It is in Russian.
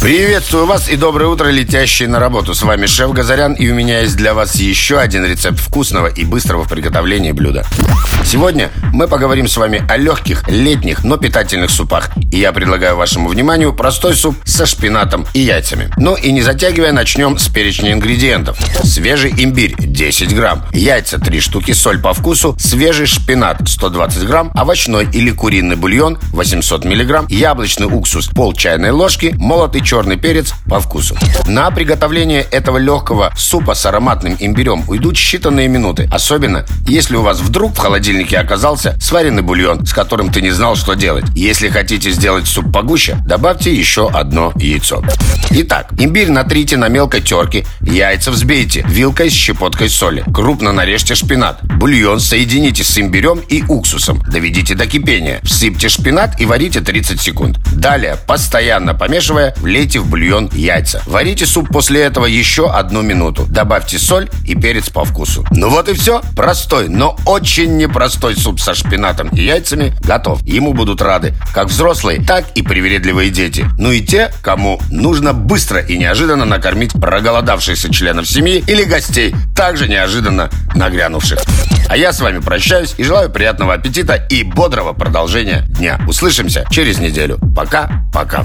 Приветствую вас и доброе утро, летящие на работу. С вами шеф Газарян, и у меня есть для вас еще один рецепт вкусного и быстрого в приготовлении блюда. Сегодня мы поговорим с вами о легких, летних, но питательных супах. И я предлагаю вашему вниманию простой суп со шпинатом и яйцами. Ну и не затягивая, начнем с перечня ингредиентов. Свежий имбирь 10 грамм, яйца 3 штуки, соль по вкусу, свежий шпинат 120 грамм, овощной или куриный бульон 800 миллиграмм, яблочный уксус пол чайной ложки, молотый черный перец по вкусу. На приготовление этого легкого супа с ароматным имбирем уйдут считанные минуты. Особенно, если у вас вдруг в холодильнике оказался сваренный бульон, с которым ты не знал, что делать. Если хотите сделать суп погуще, добавьте еще одно яйцо. Итак, имбирь натрите на мелкой терке, яйца взбейте вилкой с щепоткой соли. Крупно нарежьте шпинат. Бульон соедините с имбирем и уксусом. Доведите до кипения. Всыпьте шпинат и варите 30 секунд. Далее, постоянно помешивая, влейте Влейте в бульон яйца. Варите суп после этого еще одну минуту. Добавьте соль и перец по вкусу. Ну вот и все. Простой, но очень непростой суп со шпинатом и яйцами готов. Ему будут рады как взрослые, так и привередливые дети. Ну и те, кому нужно быстро и неожиданно накормить проголодавшихся членов семьи или гостей, также неожиданно нагрянувших. А я с вами прощаюсь и желаю приятного аппетита и бодрого продолжения дня. Услышимся через неделю. Пока-пока.